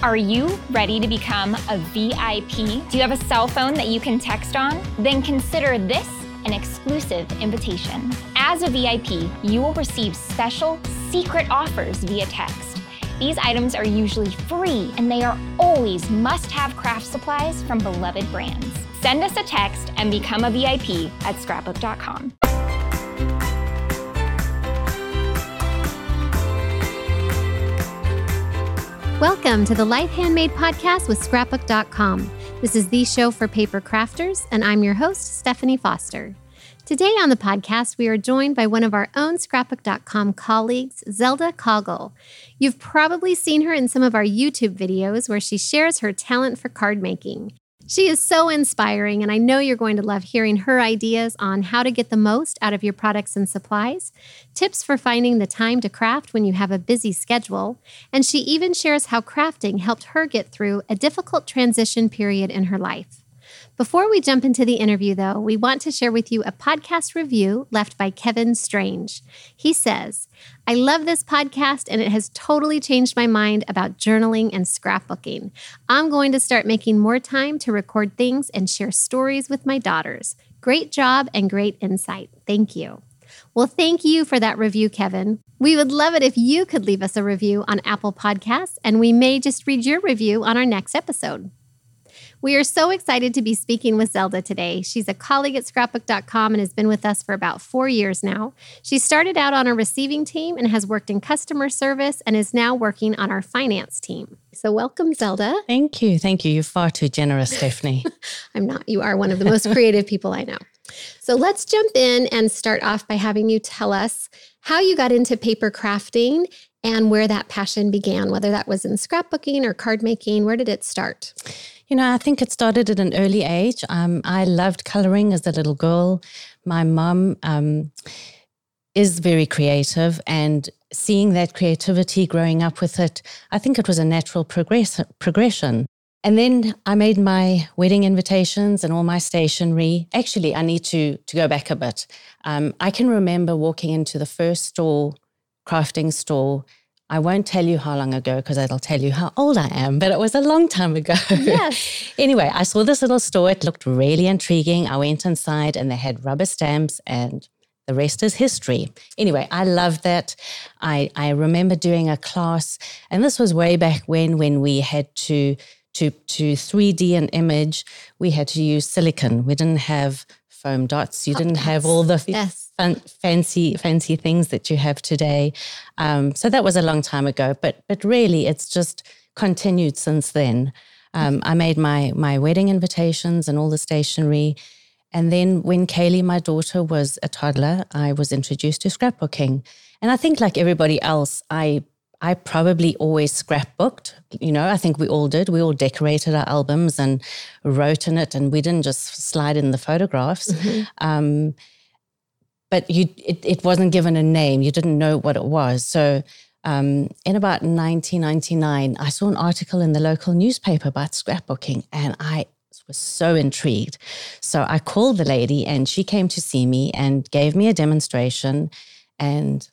Are you ready to become a VIP? Do you have a cell phone that you can text on? Then consider this an exclusive invitation. As a VIP, you will receive special secret offers via text. These items are usually free and they are always must have craft supplies from beloved brands. Send us a text and become a VIP at scrapbook.com. Welcome to the Life Handmade podcast with scrapbook.com. This is the show for paper crafters, and I'm your host, Stephanie Foster. Today on the podcast, we are joined by one of our own scrapbook.com colleagues, Zelda Coggle. You've probably seen her in some of our YouTube videos where she shares her talent for card making. She is so inspiring, and I know you're going to love hearing her ideas on how to get the most out of your products and supplies, tips for finding the time to craft when you have a busy schedule, and she even shares how crafting helped her get through a difficult transition period in her life. Before we jump into the interview, though, we want to share with you a podcast review left by Kevin Strange. He says, I love this podcast and it has totally changed my mind about journaling and scrapbooking. I'm going to start making more time to record things and share stories with my daughters. Great job and great insight. Thank you. Well, thank you for that review, Kevin. We would love it if you could leave us a review on Apple Podcasts, and we may just read your review on our next episode. We are so excited to be speaking with Zelda today. She's a colleague at scrapbook.com and has been with us for about four years now. She started out on our receiving team and has worked in customer service and is now working on our finance team. So, welcome, Zelda. Thank you. Thank you. You're far too generous, Stephanie. I'm not. You are one of the most creative people I know. So, let's jump in and start off by having you tell us how you got into paper crafting and where that passion began, whether that was in scrapbooking or card making. Where did it start? You know, I think it started at an early age. Um, I loved coloring as a little girl. My mum um, is very creative, and seeing that creativity, growing up with it, I think it was a natural progress- progression. And then I made my wedding invitations and all my stationery. Actually, I need to to go back a bit. Um, I can remember walking into the first store, crafting store, I won't tell you how long ago because it'll tell you how old I am, but it was a long time ago. Yes. anyway, I saw this little store. It looked really intriguing. I went inside and they had rubber stamps and the rest is history. Anyway, I loved that. I, I remember doing a class, and this was way back when when we had to to to 3D an image, we had to use silicon. We didn't have foam dots. You didn't have all the yes. fun, fancy fancy things that you have today. Um, so that was a long time ago. But but really, it's just continued since then. Um, I made my my wedding invitations and all the stationery. And then when Kaylee, my daughter, was a toddler, I was introduced to scrapbooking. And I think, like everybody else, I I probably always scrapbooked. You know, I think we all did. We all decorated our albums and wrote in it, and we didn't just slide in the photographs. Mm-hmm. Um, but you, it, it, wasn't given a name. You didn't know what it was. So, um, in about 1999, I saw an article in the local newspaper about scrapbooking, and I was so intrigued. So I called the lady, and she came to see me and gave me a demonstration. And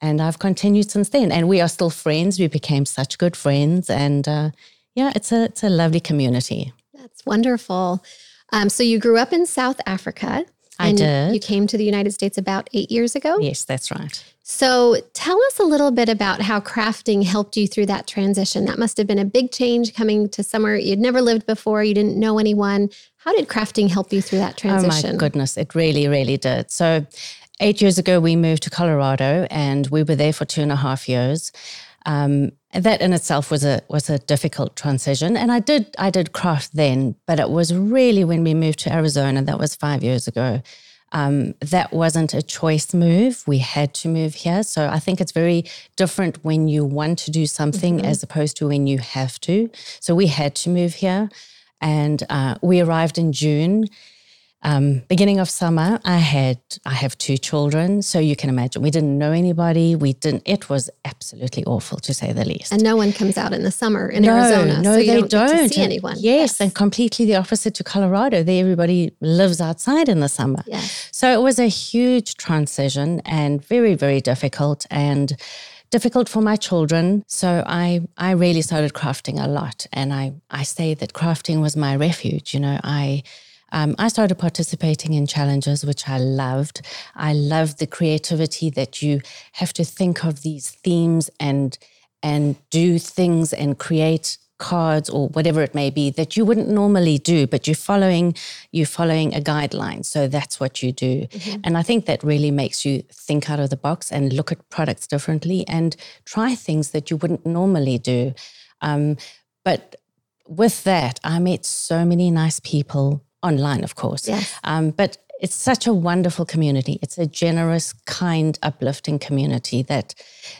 and I've continued since then. And we are still friends. We became such good friends, and uh, yeah, it's a it's a lovely community. That's wonderful. Um, so you grew up in South Africa. I did. You came to the United States about eight years ago. Yes, that's right. So tell us a little bit about how crafting helped you through that transition. That must have been a big change coming to somewhere you'd never lived before. You didn't know anyone. How did crafting help you through that transition? Oh my goodness, it really, really did. So eight years ago, we moved to Colorado, and we were there for two and a half years. Um, that in itself was a was a difficult transition, and I did I did craft then, but it was really when we moved to Arizona. That was five years ago. Um, that wasn't a choice move. We had to move here. So I think it's very different when you want to do something mm-hmm. as opposed to when you have to. So we had to move here, and uh, we arrived in June. Um, beginning of summer, I had I have two children, so you can imagine we didn't know anybody. We didn't. It was absolutely awful to say the least. And no one comes out in the summer in no, Arizona, no, so they don't, don't. see anyone. Yes, yes, and completely the opposite to Colorado. There, everybody lives outside in the summer. Yes. So it was a huge transition and very very difficult and difficult for my children. So I, I really started crafting a lot. And I, I say that crafting was my refuge. You know, I, um, I started participating in challenges, which I loved. I loved the creativity that you have to think of these themes and and do things and create cards or whatever it may be that you wouldn't normally do but you're following you're following a guideline so that's what you do mm-hmm. and i think that really makes you think out of the box and look at products differently and try things that you wouldn't normally do um, but with that i met so many nice people online of course yes. Um, but it's such a wonderful community. It's a generous, kind, uplifting community that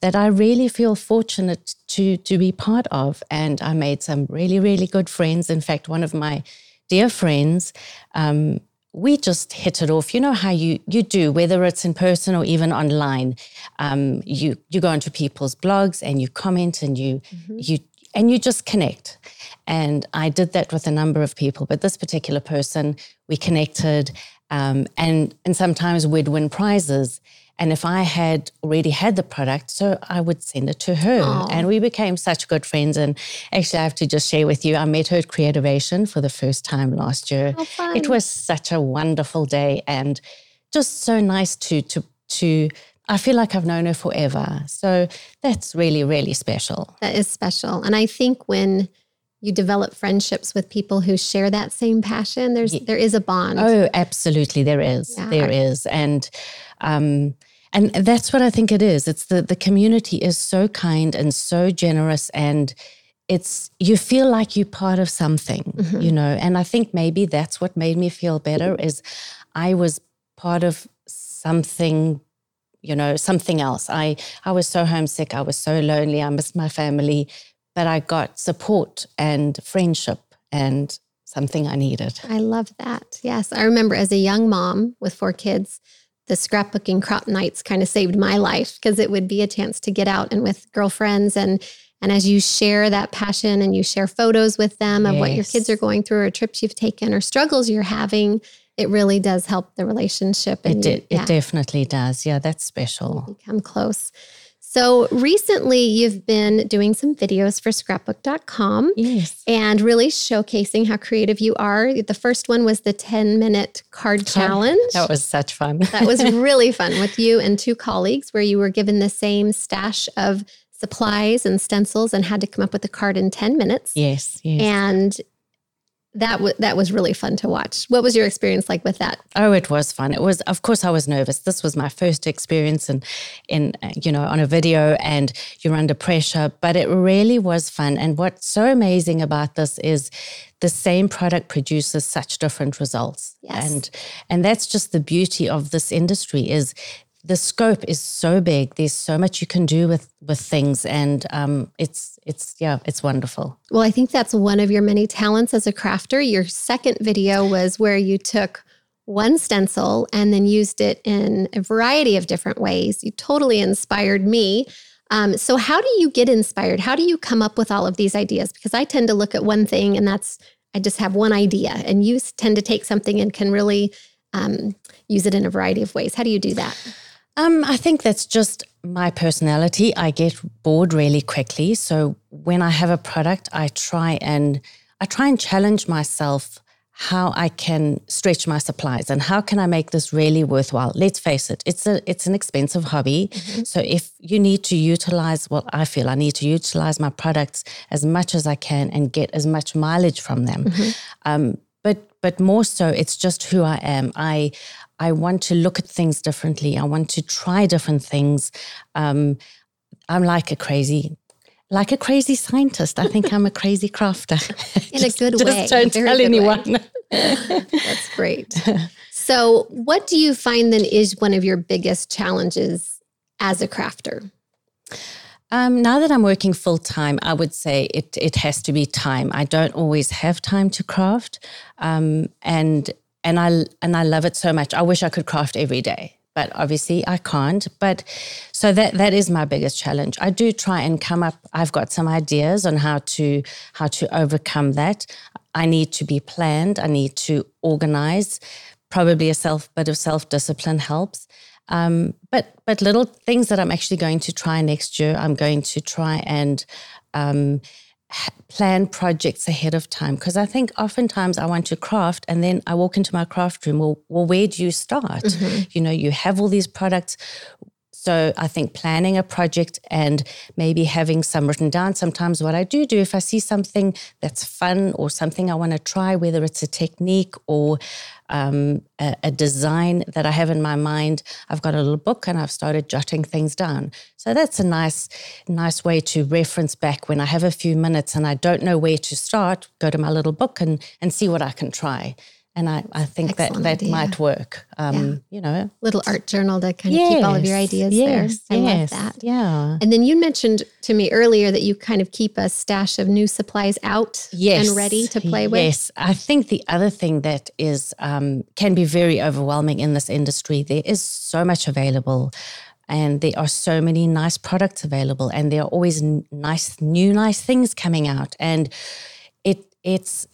that I really feel fortunate to to be part of. And I made some really, really good friends. In fact, one of my dear friends, um, we just hit it off. You know how you you do, whether it's in person or even online. Um, you you go into people's blogs and you comment and you mm-hmm. you and you just connect. And I did that with a number of people, but this particular person, we connected. Um, and and sometimes we'd win prizes. And if I had already had the product, so I would send it to her. Aww. And we became such good friends. And actually, I have to just share with you, I met her at Creativation for the first time last year. It was such a wonderful day and just so nice to to to I feel like I've known her forever. So that's really, really special. That is special. And I think when you develop friendships with people who share that same passion there's yeah. there is a bond oh absolutely there is yeah. there is and um and that's what i think it is it's the the community is so kind and so generous and it's you feel like you're part of something mm-hmm. you know and i think maybe that's what made me feel better is i was part of something you know something else i i was so homesick i was so lonely i missed my family but I got support and friendship and something I needed. I love that. Yes. I remember as a young mom with four kids, the scrapbooking crop nights kind of saved my life because it would be a chance to get out and with girlfriends and and as you share that passion and you share photos with them of yes. what your kids are going through or trips you've taken or struggles you're having, it really does help the relationship. And it, you, yeah. it definitely does. Yeah, that's special. You become close. So recently, you've been doing some videos for scrapbook.com. Yes. And really showcasing how creative you are. The first one was the 10 minute card challenge. That was such fun. that was really fun with you and two colleagues, where you were given the same stash of supplies and stencils and had to come up with a card in 10 minutes. Yes. yes. And that w- that was really fun to watch. What was your experience like with that? Oh, it was fun. It was, of course, I was nervous. This was my first experience in, in uh, you know, on a video, and you're under pressure. But it really was fun. And what's so amazing about this is the same product produces such different results. Yes. And and that's just the beauty of this industry is the scope is so big. There's so much you can do with with things, and um, it's it's yeah, it's wonderful. Well, I think that's one of your many talents as a crafter. Your second video was where you took one stencil and then used it in a variety of different ways. You totally inspired me. Um, so, how do you get inspired? How do you come up with all of these ideas? Because I tend to look at one thing and that's I just have one idea, and you tend to take something and can really um, use it in a variety of ways. How do you do that? Um, I think that's just my personality. I get bored really quickly. So when I have a product, I try and I try and challenge myself how I can stretch my supplies and how can I make this really worthwhile. Let's face it, it's a it's an expensive hobby. Mm-hmm. So if you need to utilize what I feel I need to utilize my products as much as I can and get as much mileage from them. Mm-hmm. Um, but but more so it's just who I am. I I want to look at things differently. I want to try different things. Um, I'm like a crazy, like a crazy scientist. I think I'm a crazy crafter. In just, a good way. Just don't tell anyone. That's great. So, what do you find then is one of your biggest challenges as a crafter? Um, now that I'm working full time, I would say it it has to be time. I don't always have time to craft, um, and and I and I love it so much. I wish I could craft every day, but obviously I can't. But so that that is my biggest challenge. I do try and come up. I've got some ideas on how to how to overcome that. I need to be planned. I need to organize. Probably a self bit of self discipline helps. Um, but but little things that I'm actually going to try next year. I'm going to try and um, plan projects ahead of time because I think oftentimes I want to craft and then I walk into my craft room. Well, well where do you start? Mm-hmm. You know, you have all these products. So I think planning a project and maybe having some written down. Sometimes what I do do, if I see something that's fun or something I want to try, whether it's a technique or um, a, a, design that I have in my mind, I've got a little book and I've started jotting things down. So that's a nice, nice way to reference back when I have a few minutes and I don't know where to start. Go to my little book and and see what I can try and I, I think Excellent that that idea. might work. Um, yeah. You know, little art journal to kind yes, of keep all of your ideas yes, there. I yes, love that. Yeah. And then you mentioned to me earlier that you kind of keep a stash of new supplies out yes, and ready to play with. Yes, I think the other thing that is um, can be very overwhelming in this industry. There is so much available. And there are so many nice products available, and there are always nice, new, nice things coming out. And it, it's,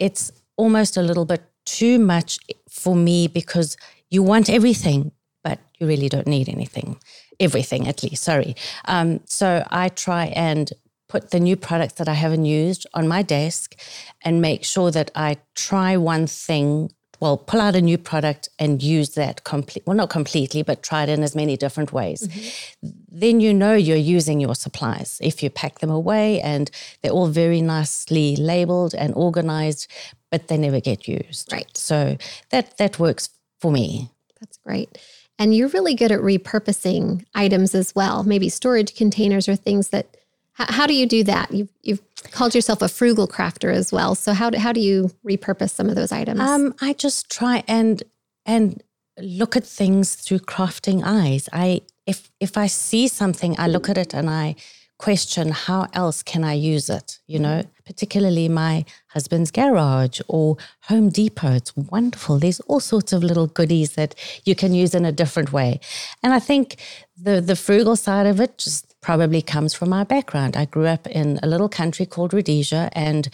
it's almost a little bit too much for me because you want everything, but you really don't need anything. Everything, at least, sorry. Um, so I try and put the new products that I haven't used on my desk and make sure that I try one thing well, pull out a new product and use that complete, well, not completely, but try it in as many different ways. Mm-hmm. Then you know you're using your supplies. If you pack them away and they're all very nicely labeled and organized, but they never get used. Right. So that that works for me. That's great. And you're really good at repurposing items as well, maybe storage containers or things that how, how, do you do that? You've, you've called yourself a frugal crafter as well. So how do, how do you repurpose some of those items? Um, I just try and and look at things through crafting eyes. I if if I see something, I look at it and I question how else can I use it, you know, particularly my husband's garage or Home Depot. It's wonderful. There's all sorts of little goodies that you can use in a different way. And I think the the frugal side of it just probably comes from my background. I grew up in a little country called Rhodesia and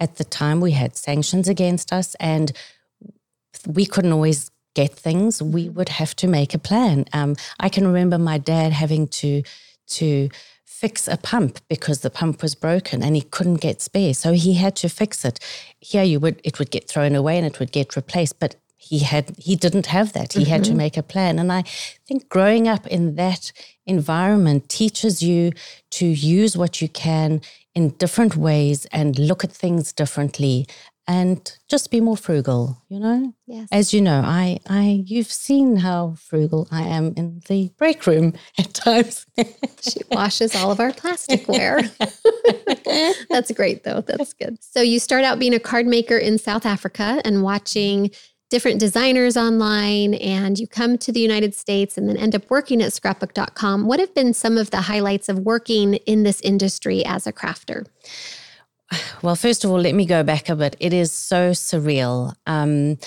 at the time we had sanctions against us and we couldn't always get things. We would have to make a plan. Um, I can remember my dad having to to fix a pump because the pump was broken and he couldn't get spare. So he had to fix it. Here you would it would get thrown away and it would get replaced. But he had he didn't have that. He mm-hmm. had to mm-hmm. make a plan. And I think growing up in that environment teaches you to use what you can in different ways and look at things differently and just be more frugal, you know? Yes. As you know, I I you've seen how frugal I am in the break room at times. she washes all of our plasticware. That's great though. That's good. So you start out being a card maker in South Africa and watching different designers online and you come to the United States and then end up working at scrapbook.com. What have been some of the highlights of working in this industry as a crafter? Well, first of all, let me go back a bit. It is so surreal. Um,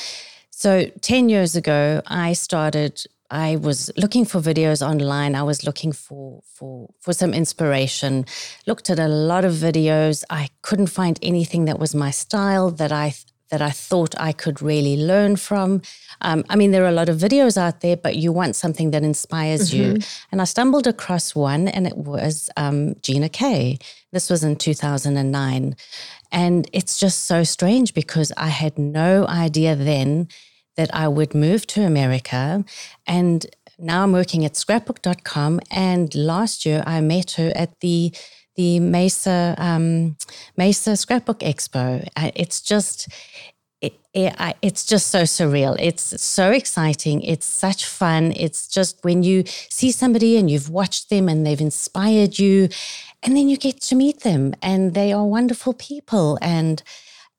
so, 10 years ago, I started. I was looking for videos online. I was looking for for for some inspiration. Looked at a lot of videos. I couldn't find anything that was my style that I that I thought I could really learn from. Um, I mean, there are a lot of videos out there, but you want something that inspires mm-hmm. you. And I stumbled across one, and it was um, Gina K. This was in 2009. And it's just so strange because I had no idea then that I would move to America. And now I'm working at scrapbook.com. And last year I met her at the the Mesa um, Mesa Scrapbook Expo. It's just it, it, it's just so surreal. It's so exciting. It's such fun. It's just when you see somebody and you've watched them and they've inspired you, and then you get to meet them and they are wonderful people and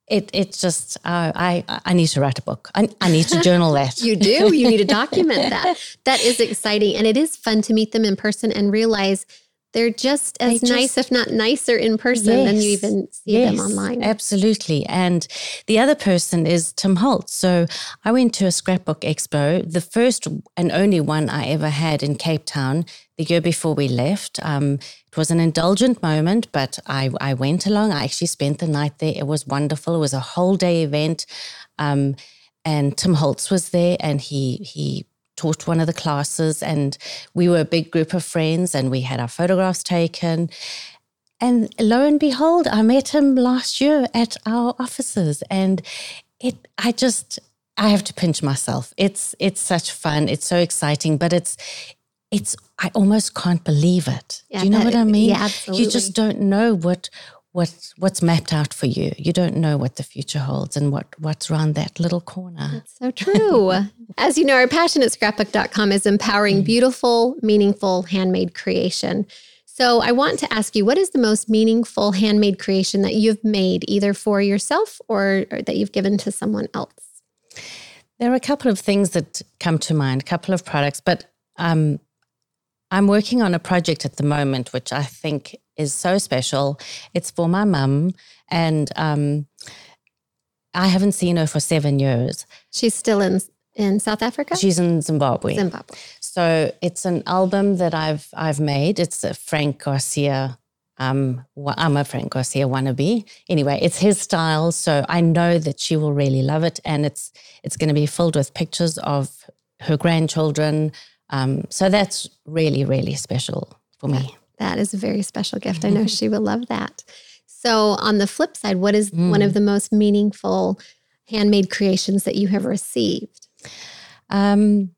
it it's just uh, I I need to write a book. I, I need to journal that. you do. You need to document that. That is exciting, and it is fun to meet them in person and realize they're just as they nice, if not nicer, in person yes, than you even see yes, them online. Absolutely. And the other person is Tim Holtz. So I went to a scrapbook expo, the first and only one I ever had in Cape Town the year before we left. Um, it was an indulgent moment, but I, I went along. I actually spent the night there. It was wonderful. It was a whole day event. Um, and Tim Holtz was there and he he taught one of the classes, and we were a big group of friends, and we had our photographs taken. And lo and behold, I met him last year at our offices, and it. I just. I have to pinch myself. It's it's such fun. It's so exciting, but it's it's I almost can't believe it. Yeah, Do you know that- what I mean? yeah, absolutely. You just don't know what what what's mapped out for you. You don't know what the future holds and what what's around that little corner. That's So true. As you know, our passion at scrapbook.com is empowering beautiful, meaningful handmade creation. So I want to ask you, what is the most meaningful handmade creation that you've made, either for yourself or, or that you've given to someone else? There are a couple of things that come to mind, a couple of products, but um, I'm working on a project at the moment which I think is so special. It's for my mum, and um, I haven't seen her for seven years. She's still in in South Africa, She's in Zimbabwe. Zimbabwe. So it's an album that I've I've made. It's a Frank Garcia. Um, I'm a Frank Garcia wannabe. Anyway, it's his style, so I know that she will really love it, and it's it's going to be filled with pictures of her grandchildren. Um, so that's really really special for me. That is a very special gift. I know she will love that. So, on the flip side, what is one Mm. of the most meaningful handmade creations that you have received? Um,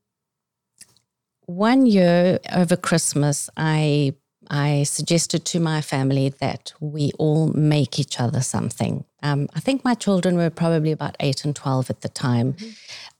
one year over Christmas, I I suggested to my family that we all make each other something. Um, I think my children were probably about eight and twelve at the time.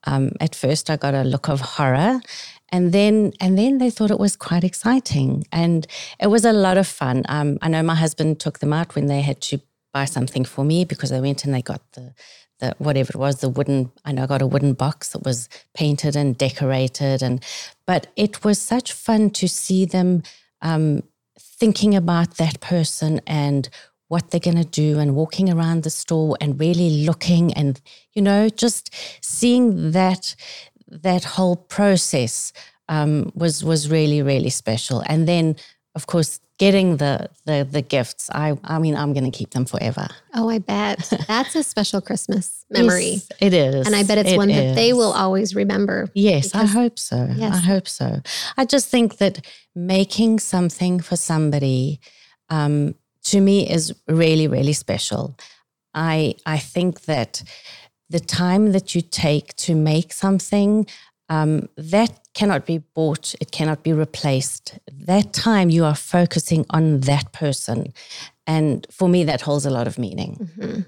Um, at first, I got a look of horror, and then and then they thought it was quite exciting, and it was a lot of fun. Um, I know my husband took them out when they had to buy something for me because they went and they got the the whatever it was, the wooden. I know I got a wooden box that was painted and decorated, and but it was such fun to see them um, thinking about that person and what they're going to do, and walking around the store and really looking, and you know, just seeing that that whole process um, was was really really special. And then, of course, getting the the the gifts. I I mean, I'm going to keep them forever. Oh, I bet that's a special Christmas memory. Yes, it is. And I bet it's It one that they will always remember. Yes, I hope so. Yes. I hope so. I just think that making something for somebody um, to me is really, really special. I I think that the time that you take to make something um, that cannot be bought, it cannot be replaced. That time you are focusing on that person, and for me, that holds a lot of meaning. Mhm.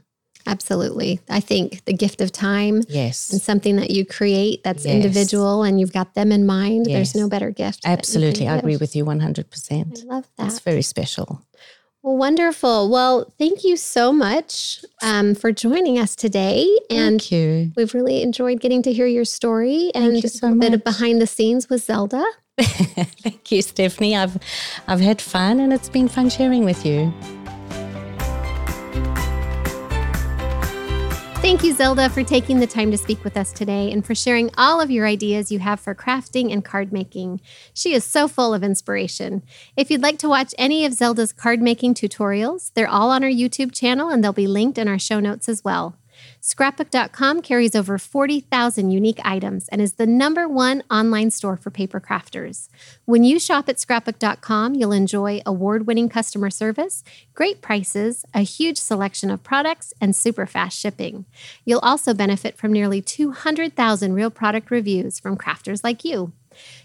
Absolutely. I think the gift of time Yes, and something that you create that's Yes. individual and you've got them in mind, there's no better gift. that you can absolutely, I agree with you 100%. I love It's that. very special. Well, wonderful. Well, thank you so much um, for joining us today. And Thank you. we've really enjoyed getting to hear your story and you just so a bit of behind the scenes with Zelda. Thank you, Stephanie. I've I've had fun and it's been fun sharing with you. Thank you, Zelda, for taking the time to speak with us today and for sharing all of your ideas you have for crafting and card making. She is so full of inspiration. If you'd like to watch any of Zelda's card making tutorials, they're all on our YouTube channel and they'll be linked in our show notes as well. Scrapbook.com carries over 40,000 unique items and is the number one online store for paper crafters. When you shop at scrapbook.com, you'll enjoy award winning customer service, great prices, a huge selection of products, and super fast shipping. You'll also benefit from nearly 200,000 real product reviews from crafters like you.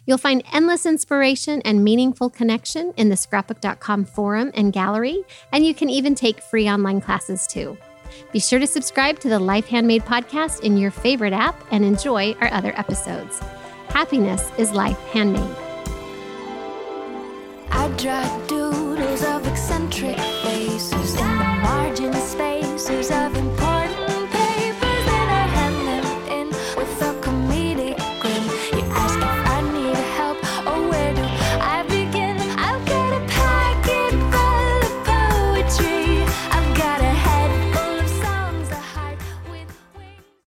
You'll find endless inspiration and meaningful connection in the scrapbook.com forum and gallery, and you can even take free online classes too. Be sure to subscribe to the Life Handmade podcast in your favorite app and enjoy our other episodes. Happiness is life handmade. I draw doodles of eccentric faces in the margin spaces